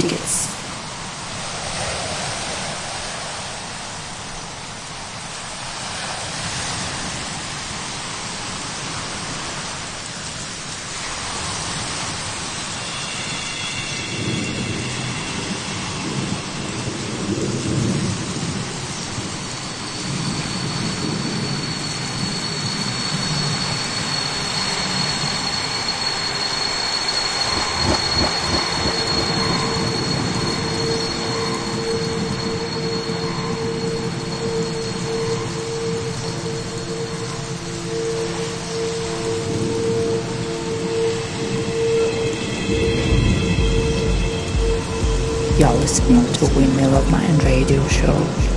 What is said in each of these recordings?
tickets. Radio show.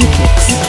Kicks.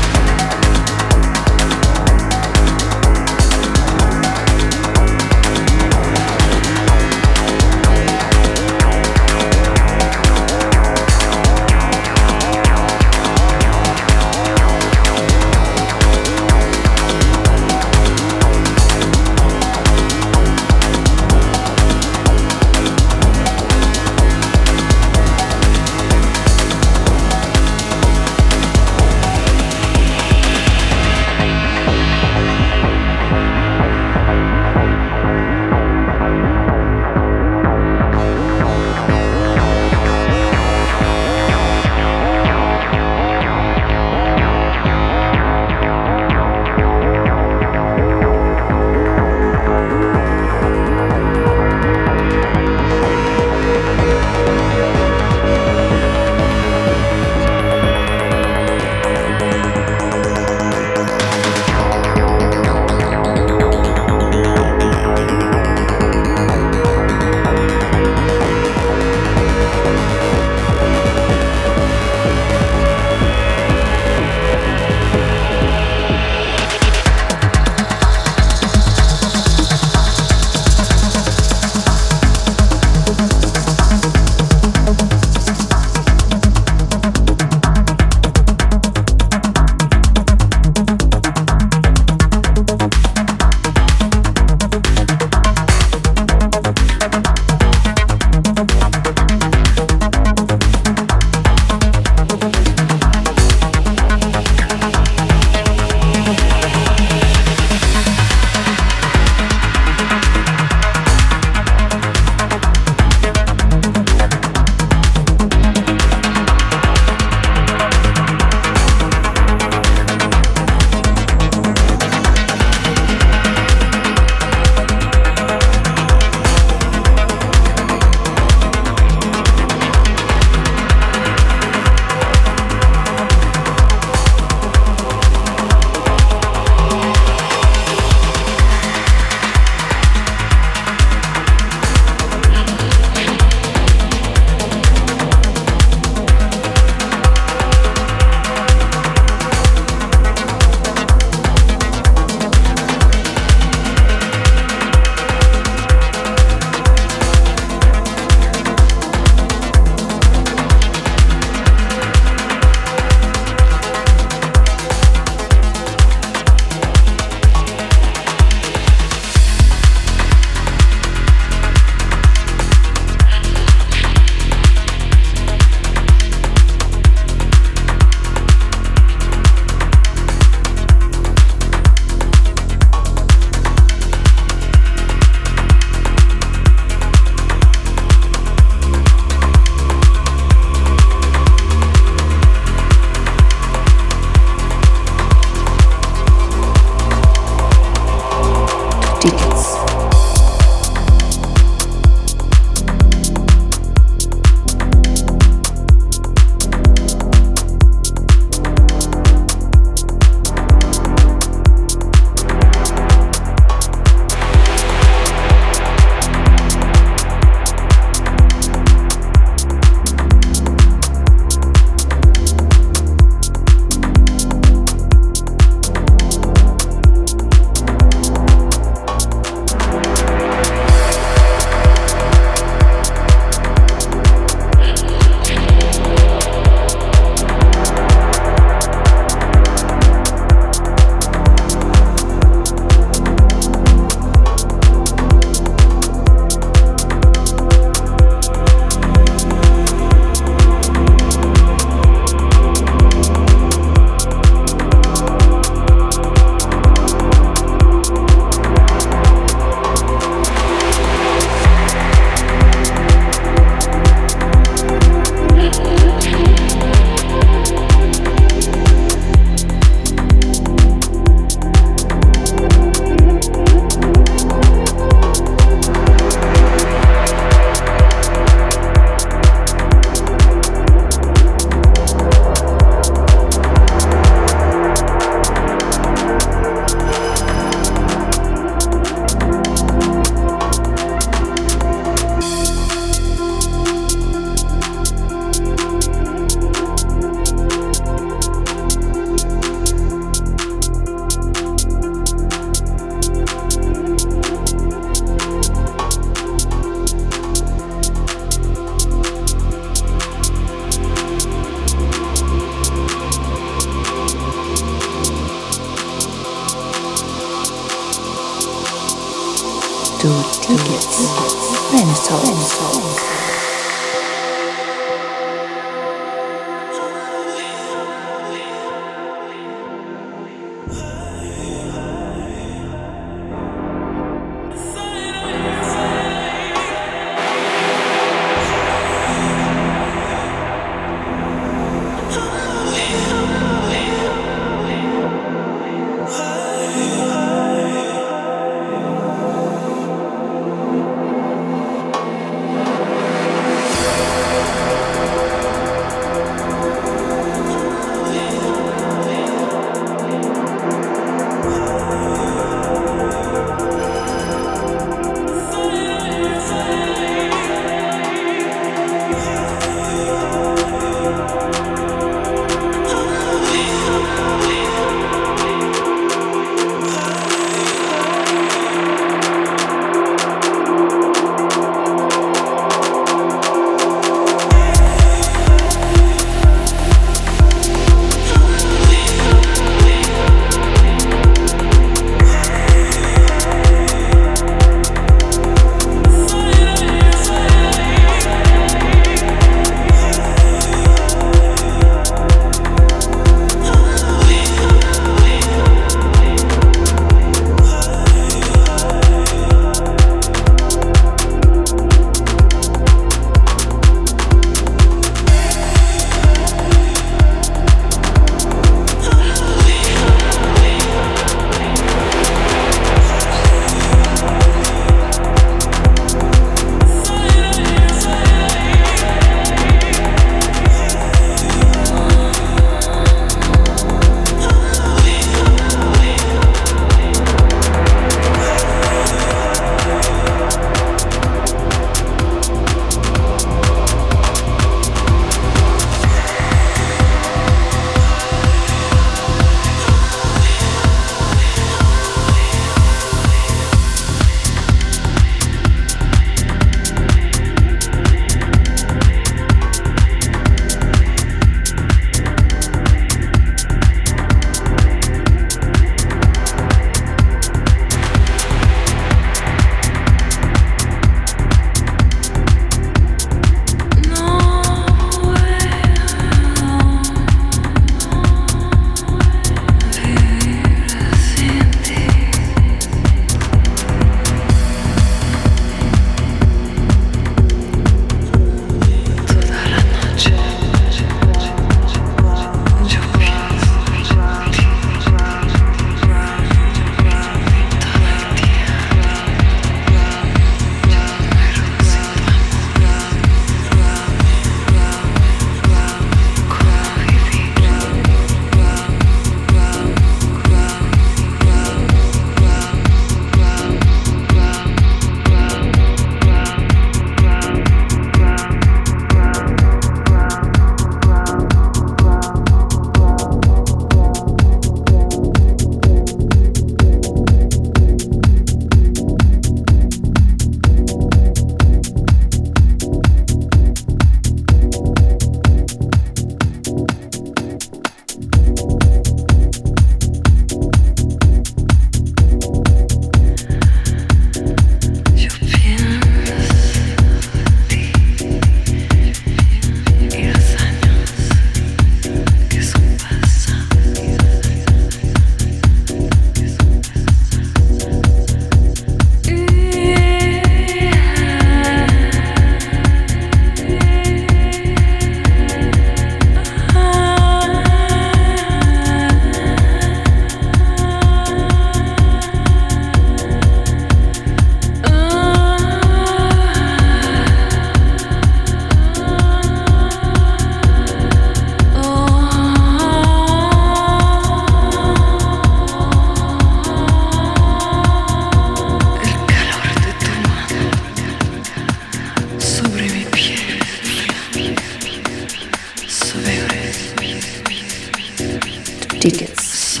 tickets.